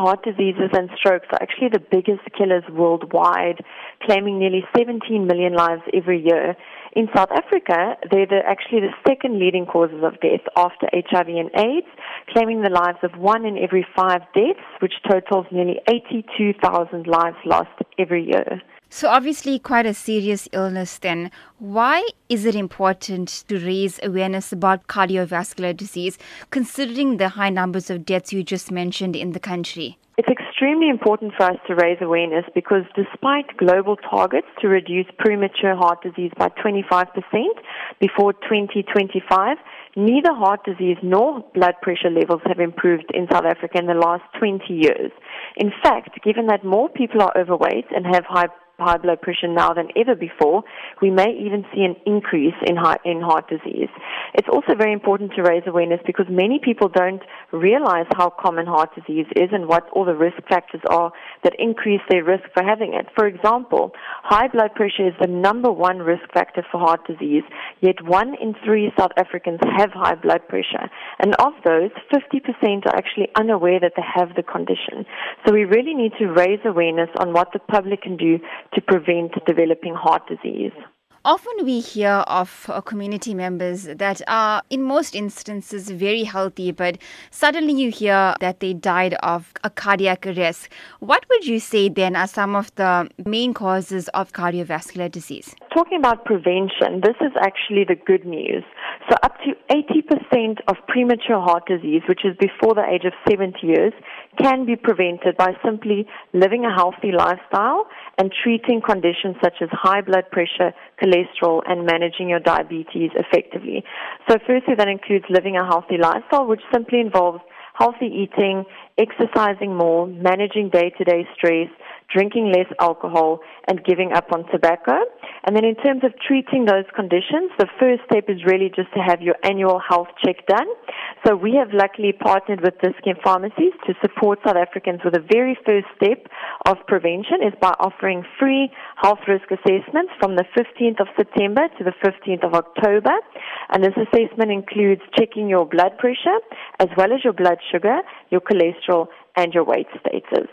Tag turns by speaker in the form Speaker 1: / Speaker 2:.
Speaker 1: Heart diseases and strokes are actually the biggest killers worldwide, claiming nearly 17 million lives every year. In South Africa, they're the, actually the second leading causes of death after HIV and AIDS, claiming the lives of one in every five deaths, which totals nearly 82,000 lives lost every year.
Speaker 2: So, obviously, quite a serious illness then. Why is it important to raise awareness about cardiovascular disease, considering the high numbers of deaths you just mentioned in the country?
Speaker 1: Extremely important for us to raise awareness because despite global targets to reduce premature heart disease by 25% before 2025, neither heart disease nor blood pressure levels have improved in South Africa in the last 20 years. In fact, given that more people are overweight and have high high blood pressure now than ever before, we may even see an increase in heart, in heart disease. It's also very important to raise awareness because many people don't realize how common heart disease is and what all the risk factors are that increase their risk for having it. For example, high blood pressure is the number one risk factor for heart disease, yet one in three South Africans have high blood pressure. And of those, 50% are actually unaware that they have the condition. So we really need to raise awareness on what the public can do to prevent developing heart disease.
Speaker 2: Often we hear of uh, community members that are, in most instances, very healthy, but suddenly you hear that they died of a cardiac arrest. What would you say then are some of the main causes of cardiovascular disease?
Speaker 1: Talking about prevention, this is actually the good news. So, up to 80% of premature heart disease, which is before the age of 70 years, can be prevented by simply living a healthy lifestyle and treating conditions such as high blood pressure, cholesterol, and managing your diabetes effectively. So, firstly, that includes living a healthy lifestyle, which simply involves healthy eating, exercising more, managing day to day stress, drinking less alcohol, and giving up on tobacco. And then in terms of treating those conditions, the first step is really just to have your annual health check done. So we have luckily partnered with Dis-Chem Pharmacies to support South Africans with the very first step of prevention is by offering free health risk assessments from the 15th of September to the 15th of October. And this assessment includes checking your blood pressure as well as your blood sugar, your cholesterol, and your weight status.